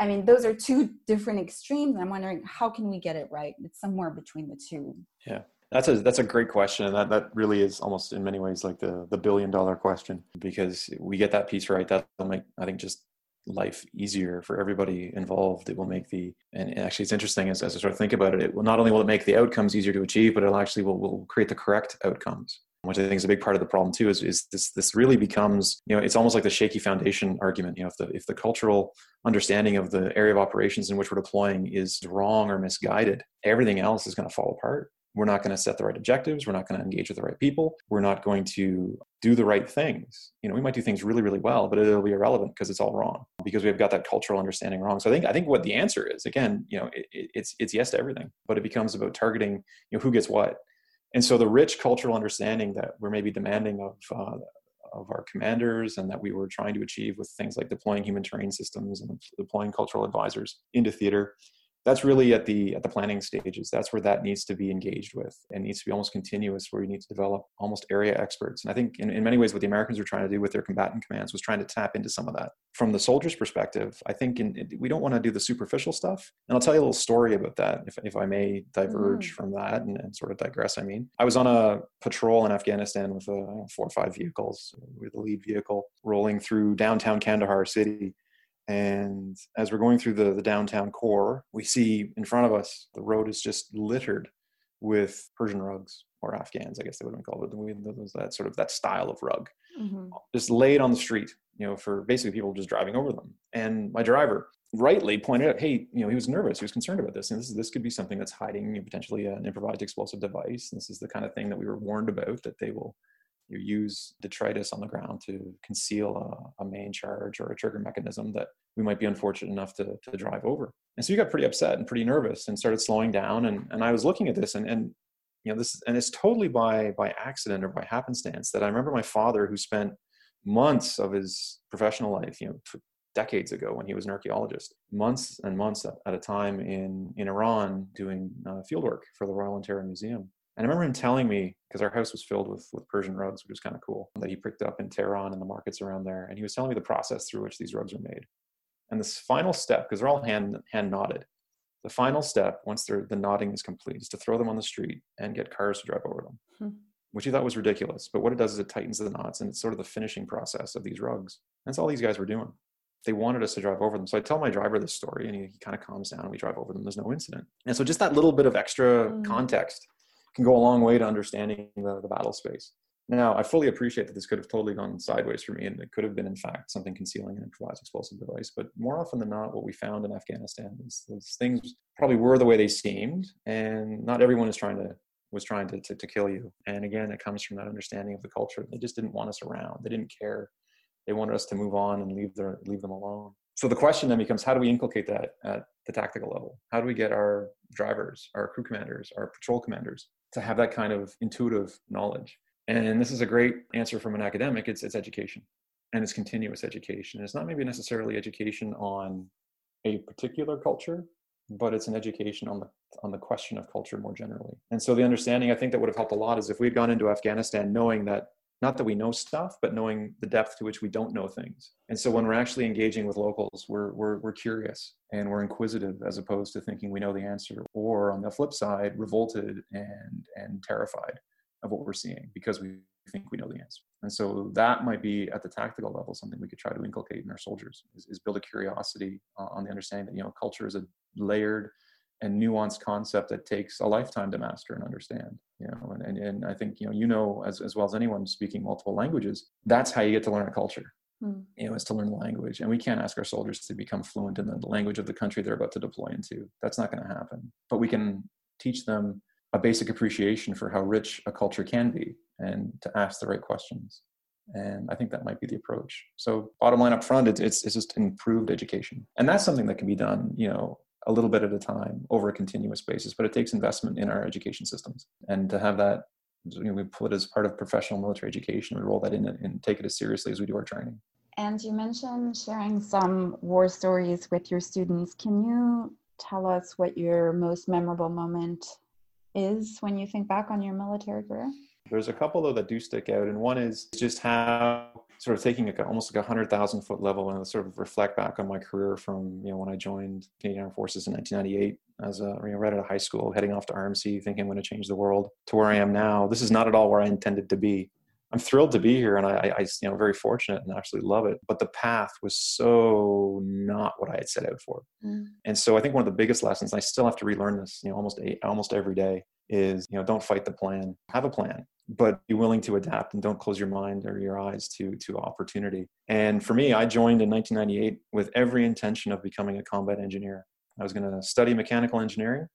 I mean, those are two different extremes. I'm wondering how can we get it right? It's somewhere between the two. Yeah. That's a that's a great question, and that, that really is almost in many ways like the the billion dollar question because we get that piece right. That'll make I think just life easier for everybody involved. It will make the and actually it's interesting as, as I sort of think about it. It will not only will it make the outcomes easier to achieve, but it'll actually will, will create the correct outcomes which I think is a big part of the problem too, is, is this this really becomes, you know, it's almost like the shaky foundation argument. You know, if the if the cultural understanding of the area of operations in which we're deploying is wrong or misguided, everything else is going to fall apart we're not going to set the right objectives. We're not going to engage with the right people. We're not going to do the right things. You know we might do things really really well but it'll be irrelevant because it's all wrong because we've got that cultural understanding wrong. So i think i think what the answer is again you know it, it's it's yes to everything but it becomes about targeting you know who gets what. And so the rich cultural understanding that we're maybe demanding of uh, of our commanders and that we were trying to achieve with things like deploying human terrain systems and deploying cultural advisors into theater that's really at the at the planning stages. That's where that needs to be engaged with and needs to be almost continuous where you need to develop almost area experts. And i think in, in many ways what the americans were trying to do with their combatant commands was trying to tap into some of that. From the soldiers perspective i think in, we don't want to do the superficial stuff. And i'll tell you a little story about that if, if i may diverge mm. from that and, and, sort of digress i mean. I was on a patrol in afghanistan with uh, four or five vehicles with the lead vehicle rolling through downtown kandahar city and as we're going through the, the downtown core, we see in front of us the road is just littered with Persian rugs or Afghans, I guess they would have been called it. That sort of that style of rug, mm-hmm. just laid on the street, you know, for basically people just driving over them. And my driver rightly pointed out, hey, you know, he was nervous, he was concerned about this, and this this could be something that's hiding you know, potentially an improvised explosive device. This is the kind of thing that we were warned about that they will you use detritus on the ground to conceal a, a, main charge or a trigger mechanism that we might be unfortunate enough to, to drive over. And so you got pretty upset and pretty nervous and started slowing down. And, and I was looking at this and, and you know this and it's totally by by accident or by happenstance that I remember my father who spent months of his professional life, you know, decades ago when he was an archaeologist, months and months at a time in in Iran doing uh, field work for the Royal Ontario Museum. And I remember him telling me, because our house was filled with, with Persian rugs, which was kind of cool, that he picked up in Tehran and the markets around there. And he was telling me the process through which these rugs are made. And this final step, because they're all hand, hand knotted, the final step, once the knotting is complete, is to throw them on the street and get cars to drive over them, hmm. which he thought was ridiculous. But what it does is it tightens the knots and it's sort of the finishing process of these rugs. And That's all these guys were doing. They wanted us to drive over them. So I tell my driver this story and he, he kind of calms down and we drive over them. There's no incident. And so just that little bit of extra mm. context can go a long way to understanding the, the battle space. Now, I fully appreciate that this could have totally gone sideways for me, and it could have been, in fact, something concealing an improvised explosive device. But more often than not, what we found in Afghanistan is those things probably were the way they seemed, and not everyone is trying to was trying to, to, to kill you. And again, it comes from that understanding of the culture. They just didn't want us around. They didn't care. They wanted us to move on and leave their leave them alone. So the question then becomes, how do we inculcate that at the tactical level? How do we get our drivers, our crew commanders, our patrol commanders to have that kind of intuitive knowledge. And this is a great answer from an academic. It's it's education, and it's continuous education. It's not maybe necessarily education on a particular culture, but it's an education on the on the question of culture more generally. And so the understanding I think that would have helped a lot is if we had gone into Afghanistan knowing that not that we know stuff, but knowing the depth to which we don't know things. And so when we're actually engaging with locals, we're, we're, we're curious and we're inquisitive as opposed to thinking we know the answer, or on the flip side, revolted and, and terrified of what we're seeing because we think we know the answer. And so that might be at the tactical level something we could try to inculcate in our soldiers is, is build a curiosity uh, on the understanding that you know culture is a layered and nuanced concept that takes a lifetime to master and understand you know and, and, and i think you know you know as, as well as anyone speaking multiple languages that's how you get to learn a culture hmm. you know is to learn the language. And we can't ask our soldiers to become fluent in the language of the country they're about to deploy into. That's not going to happen. But we can teach them a basic appreciation for how rich a culture can be and to ask the right questions. And i think that might be the approach. So bottom line up front it's, it's, it's just improved education. And that's something that can be done you know a little bit at a time over a continuous basis but it takes investment in our education systems and to have that you know, we put it as part of professional military education. We roll that in and take it as seriously as we do our training. And you mentioned sharing some war stories with your students. Can you tell us what your most memorable moment is when you think back on your military career? There's a couple though that do stick out, and one is just how sort of taking a, almost like a hundred thousand foot level and sort of reflect back on my career from you know when I joined Canadian Armed Forces in 1998 as a you know, right out of high school, heading off to RMC, thinking I'm going to change the world, to where I am now. This is not at all where I intended to be. I'm thrilled to be here, and I, I you know very fortunate and absolutely love it. But the path was so not what I had set out for, mm. and so I think one of the biggest lessons I still have to relearn this, you know, almost eight, almost every day is you know don't fight the plan have a plan but be willing to adapt and don't close your mind or your eyes to to opportunity. And for me i joined in 1998 with every intention of becoming a combat engineer. I was going to study mechanical engineering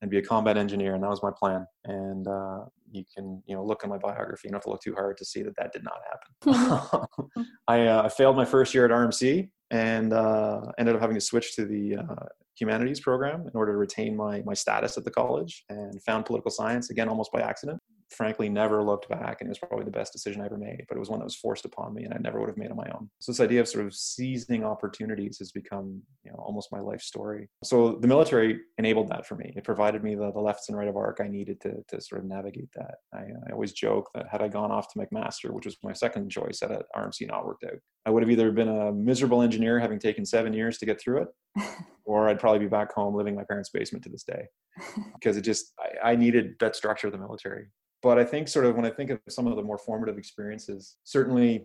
and be a combat engineer and that was my plan. And uh, you can you know look in my biography you don't have to look too hard to see that that did not happen. I, uh, I failed my first year at rmc and uh, ended up having to switch to the uh, humanities program in order to retain my, my status at the college and found political science again almost by accident frankly never looked back and it was probably the best decision I ever made, but it was one that was forced upon me and I never would have made on my own. So this idea of sort of seizing opportunities has become, you know, almost my life story. So the military enabled that for me. It provided me the, the left and right of arc I needed to, to sort of navigate that. I, I always joke that had I gone off to McMaster, which was my second choice at RMC not worked out, I would have either been a miserable engineer having taken seven years to get through it, or I'd probably be back home living in my parents' basement to this day because it just, I, I needed that structure of the military but I think sort of when I think of some of the more formative experiences, certainly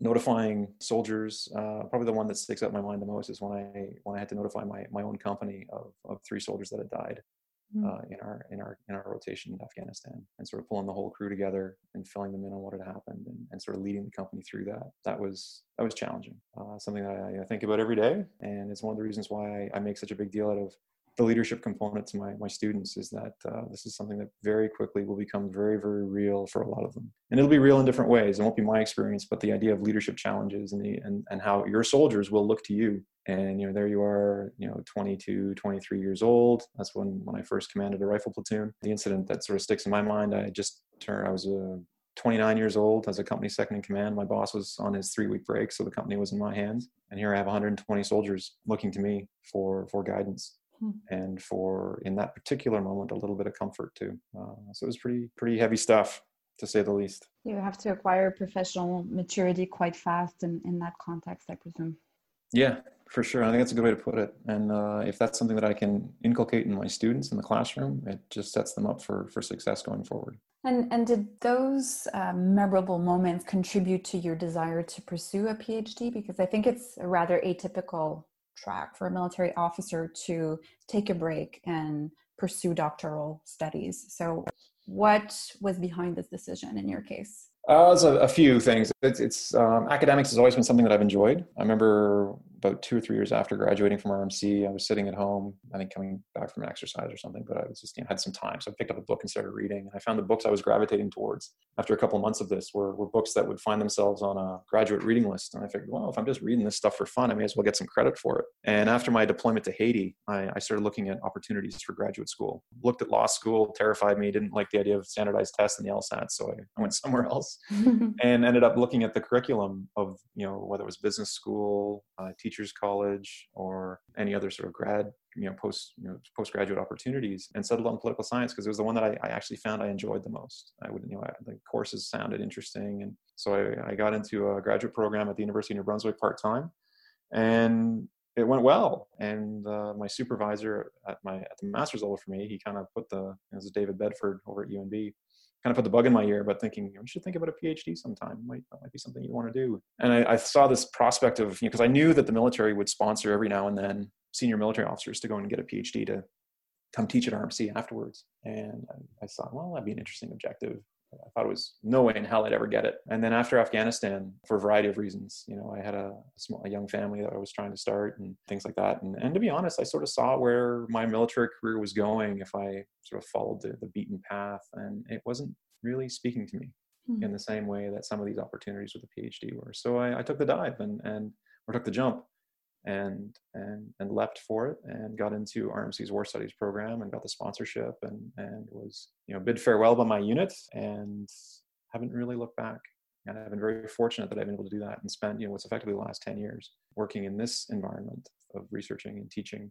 notifying soldiers, uh, probably the one that sticks out in my mind the most is when I when I had to notify my my own company of of three soldiers that had died. Mm. Uh, in our in our in our rotation in Afghanistan, and sort of pulling the whole crew together and filling them in on what had happened, and, and sort of leading the company through that. That was that was challenging. Uh, something that I, I, think about every day, and it's one of the reasons why I, I make such a big deal out of the leadership component to my, my students is that uh, this is something that very quickly will become very, very real for a lot of them. And it'll be real in different ways. It won't be my experience, but the idea of leadership challenges and, the, and, and how your soldiers will look to you. And, you know, there you are, you know, 22, 23 years old. That's when, when I first commanded a rifle platoon. The incident that sort of sticks in my mind, I just turned, I was a 29 years old as a company second in command. My boss was on his three week break, so the company was in my hands. And here I have 120 soldiers looking to me for, for guidance. And for in that particular moment a little bit of comfort too. Uh, so it was pretty pretty heavy stuff to say the least. You have to acquire professional maturity quite fast in, in that context, I presume. Yeah, for sure. I think that's a good way to put it. And uh, if that's something that I can inculcate in my students in the classroom, it just sets them up for for success going forward. And and did those um, memorable moments contribute to your desire to pursue a PhD? Because I think it's a rather atypical track for a military officer to take a break and pursue doctoral studies. So, what was behind this decision in your case? Uh, a, a, few things. It's, it's um, academics has always been something that I've enjoyed. I remember about two or three years after graduating from RMC, I was sitting at home, I think coming back from an exercise or something, but I was just, you know, had some time. So I picked up a book and started reading. And I found the books I was gravitating towards after a couple of months of this were, were books that would find themselves on a graduate reading list. And I figured, well, if I'm just reading this stuff for fun, I may as well get some credit for it. And after my deployment to Haiti, I, I started looking at opportunities for graduate school. Looked at law school, terrified me, didn't like the idea of standardized tests and the LSAT. So I, I went somewhere else and ended up looking at the curriculum of, you know, whether it was business school, uh, teachers college, or any other sort of grad, you know, post, you know, postgraduate opportunities and settled on political science because it was the one that I, I, actually found I enjoyed the most. I would, you know, I, the courses sounded interesting. And so I, I got into a graduate program at the University of New Brunswick part-time and it went well. And uh, my supervisor at my at the master's level for me, he kind of put the this is David Bedford over at UNB kind of put the bug in my ear about thinking you should think about a PhD sometime. Might, that might be something you want to do. And I, I saw this prospect of, you know, because I knew that the military would sponsor every now and then senior military officers to go and get a PhD to come teach at RMC afterwards. And I, I thought, well, that'd be an interesting objective. I thought it was no way in hell I'd ever get it. And then after Afghanistan, for a variety of reasons, you know, I had a, small, a young family that I was trying to start and things like that. And, and to be honest, I sort of saw where my military career was going if I sort of followed the, the beaten path. And it wasn't really speaking to me mm-hmm. in the same way that some of these opportunities with a PhD were. So I, I took the dive and, and or took the jump and and and leapt for it and got into RMC's War Studies program and got the sponsorship and and was you know bid farewell by my unit and haven't really looked back. And I've been very fortunate that I've been able to do that and spent you know what's effectively the last 10 years working in this environment of researching and teaching,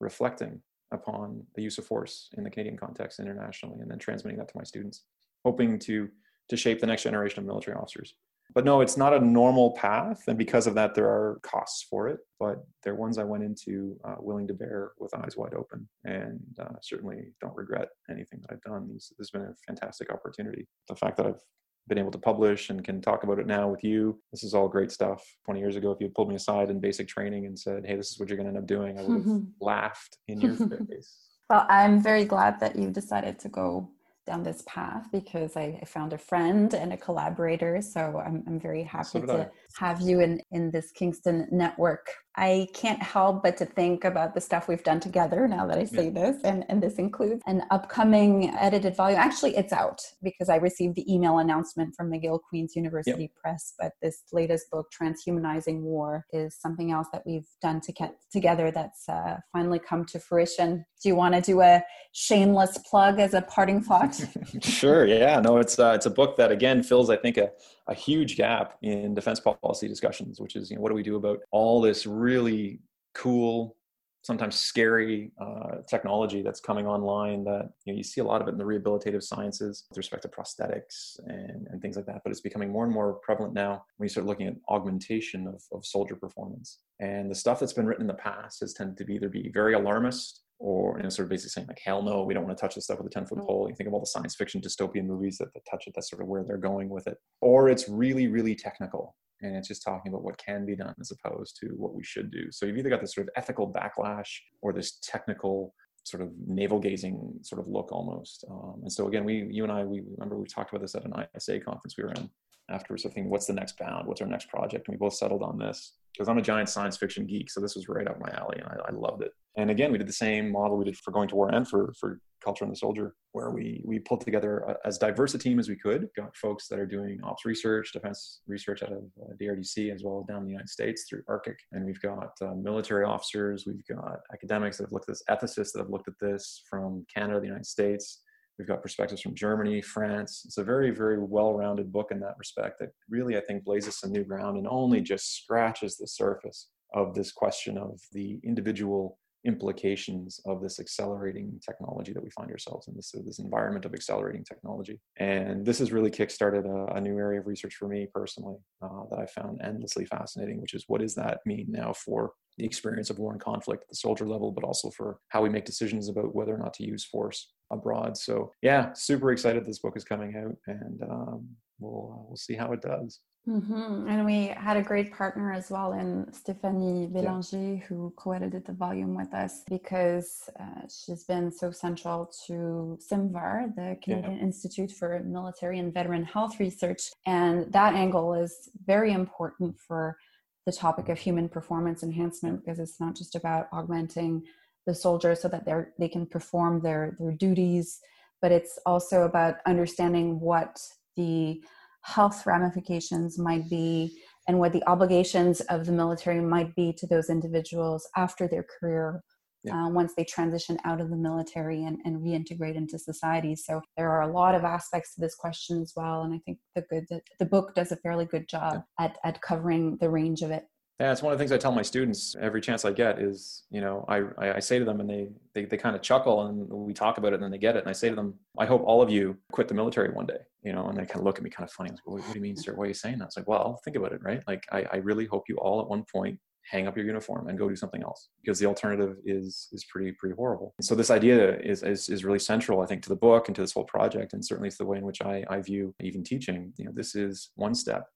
reflecting upon the use of force in the Canadian context internationally, and then transmitting that to my students, hoping to to shape the next generation of military officers but no, it's not a normal path. And because of that, there are costs for it, but they're ones I went into uh, willing to bear with eyes wide open and uh, certainly don't regret anything that I've done. This has been a fantastic opportunity. The fact that I've been able to publish and can talk about it now with you. This is all great stuff. 20 years ago, if you pulled me aside in basic training and said, hey, this is what you're going to end up doing, I would have laughed in your face. Well, I'm very glad that you decided to go down this path because I, I, found a friend and a collaborator. So I'm, I'm very happy so to I. have you in, in this Kingston network I can't help but to think about the stuff we've done together now that I say yeah. this. And, and this includes an upcoming edited volume. Actually, it's out because I received the email announcement from McGill Queen's University yep. Press. But this latest book, Transhumanizing War, is something else that we've done to get together that's uh, finally come to fruition. Do you want to do a shameless plug as a parting thought? sure. Yeah. No, it's, uh, it's a book that, again, fills, I think, a, a huge gap in defense policy discussions, which is, you know, what do we do about all this really cool, sometimes scary uh, technology that's coming online that you, know, you see a lot of it in the rehabilitative sciences with respect to prosthetics and, and things like that. But it's becoming more and more prevalent now when you start looking at augmentation of, of soldier performance. And the stuff that's been written in the past has tended to be either be very alarmist or you know, sort of basically saying like, hell no, we don't want to touch this stuff with a 10 foot mm. pole. You think of all the science fiction dystopian movies that, that touch it, that's sort of where they're going with it. Or it's really, really technical and it's just talking about what can be done as opposed to what we should do. So you've either got this sort of ethical backlash or this technical sort of navel gazing sort of look almost. Um, and so again, we, you and I, we remember we talked about this at an ISA conference we were in afterwards, of thinking, what's the next bound? What's our next project? And we both settled on this because I'm a giant science fiction geek. So this was right up my alley and I, I, loved it. And again, we did the same model we did for going to war and for, for culture and the soldier, where we, we pulled together a, as diverse a team as we could, got folks that are doing ops research, defense research out of uh, DRDC, as well as down in the United States through ARCIC. And we've got uh, military officers, we've got academics that have looked at this, ethicists that have looked at this from Canada, the United States, We've got perspectives from Germany, France. It's a very, very well rounded book in that respect that really, I think, blazes some new ground and only just scratches the surface of this question of the individual implications of this accelerating technology that we find ourselves in this, this environment of accelerating technology and this has really kickstarted a, a new area of research for me personally uh, that i found endlessly fascinating which is what does that mean now for the experience of war and conflict at the soldier level but also for how we make decisions about whether or not to use force abroad. So yeah, super excited this book is coming out, and um, we'll uh, we'll see how it does. Mm-hmm. And we had a great partner as well in Stephanie Bélanger, yeah. who co-edited the volume with us because uh, she's been so central to CIMVHR, the Canadian yeah. Institute for Military and Veteran Health Research, and that angle is very important for the topic of human performance enhancement because it's not just about augmenting the soldiers so that they're they can perform their their duties but it's also about understanding what the health ramifications might be and what the obligations of the military might be to those individuals after their career yeah. uh, once they transition out of the military and, and reintegrate into society so there are a lot of aspects to this question as well and i think the good the book does a fairly good job yeah. at, at covering the range of it yeah, it's one of the things I tell my students every chance I get is, you know, I, I say to them and they, they, they kind of chuckle and we talk about it and then they get it. And I say to them, I hope all of you quit the military one day, you know, and they kind of look at me kind of funny. Like, what, what do you mean, sir? Why are you saying that? It's like, well, think about it, right? Like, I, I really hope you all at one point hang up your uniform and go do something else because the alternative is is pretty pretty horrible and so this idea is, is is really central i think to the book and to this whole project and certainly it's the way in which i i view even teaching you know this is one step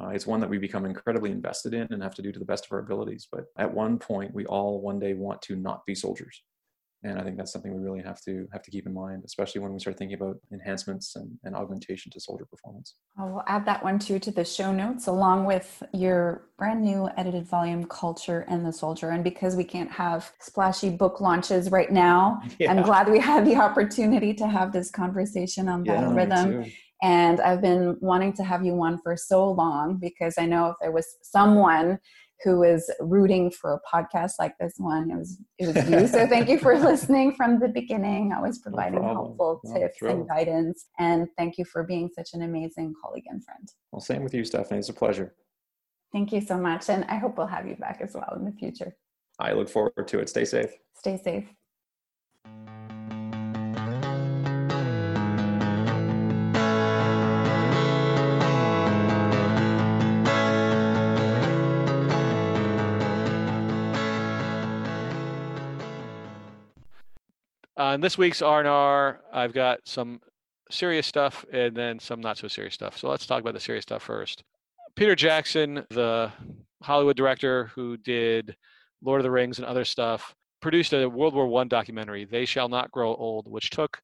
uh, it's one that we become incredibly invested in and have to do to the best of our abilities. But at one point, we all one day want to not be soldiers. And I think that's something we really have to have to keep in mind, especially when we start thinking about enhancements and, and augmentation to soldier performance. I will add that one too to the show notes, along with your brand new edited volume, Culture and the Soldier. And because we can't have splashy book launches right now, yeah. I'm glad we had the opportunity to have this conversation on yeah, Rhythm. And I've been wanting to have you on for so long because I know if there was someone who was rooting for a podcast like this one. It was it was you. so thank you for listening from the beginning, always providing no helpful no, tips and guidance. And thank you for being such an amazing colleague and friend. Well, same with you, Stephanie. It's a pleasure. Thank you so much. And I hope we'll have you back as well in the future. I look forward to it. Stay safe. Stay safe. On this week's R&R, I've got some serious stuff and then some not so serious stuff. So let's talk about the serious stuff first. Peter Jackson, the Hollywood director who did Lord of the Rings and other stuff, produced a World War One documentary, "They Shall Not Grow Old," which took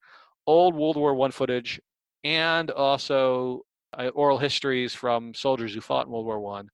old World War One footage and also uh, oral histories from soldiers who fought in World War One,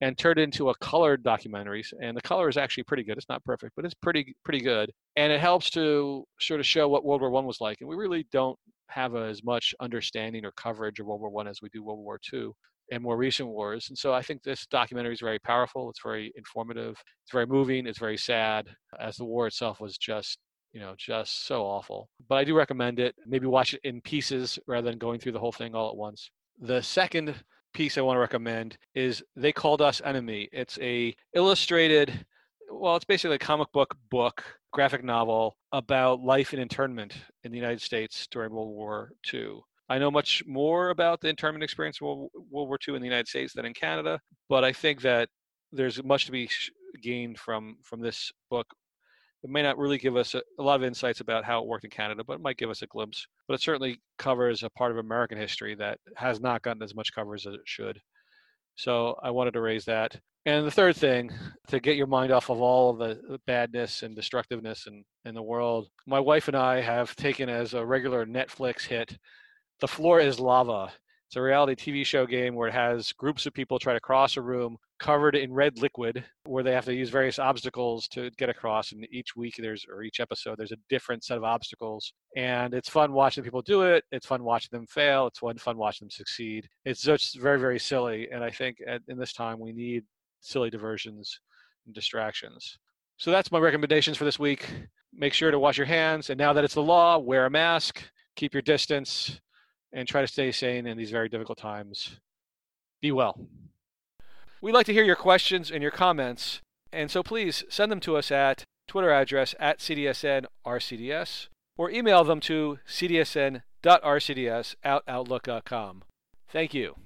and turned into a colored documentary. And the color is actually pretty good. It's not perfect, but it's pretty pretty good. And it helps to sort of show what World War One was like. And we really don't have as much understanding or coverage of World War One as we do World War Two and more recent wars. And so I think this documentary is very powerful. It's very informative. It's very moving. It's very sad, as the war itself was just, you know, just so awful. But I do recommend it. Maybe watch it in pieces rather than going through the whole thing all at once. The second piece I want to recommend is They Called Us Enemy. It's a illustrated, well, it's basically a comic book book, graphic novel about life in internment in the United States during World War II. I know much more about the internment experience in World, War II in the United States than in Canada, but I think that there's much to be gained from from this book. It may not really give us a, a, lot of insights about how it worked in Canada, but it might give us a glimpse. But it certainly covers a part of American history that has not gotten as much coverage as it should. So I wanted to raise that. And the third thing, to get your mind off of all of the badness and destructiveness in, in the world, my wife and I have taken as a regular Netflix hit the Floor is Lava. It's a reality TV show game where it has groups of people try to cross a room covered in red liquid where they have to use various obstacles to get across and each week there's or each episode there's a different set of obstacles. And it's fun watching people do it it's fun watching them fail it's fun watching them succeed. It's just very very silly and i think at, in this time we need silly diversions and distractions. So that's my recommendations for this week. Make sure to wash your hands and now that it's the law wear a mask keep your distance and try to stay sane in these very difficult times. Be well. We'd like to hear your questions and your comments, and so please send them to us at Twitter address at CDSNRCDS or email them to cdsn.rcds at outlook.com. Thank you.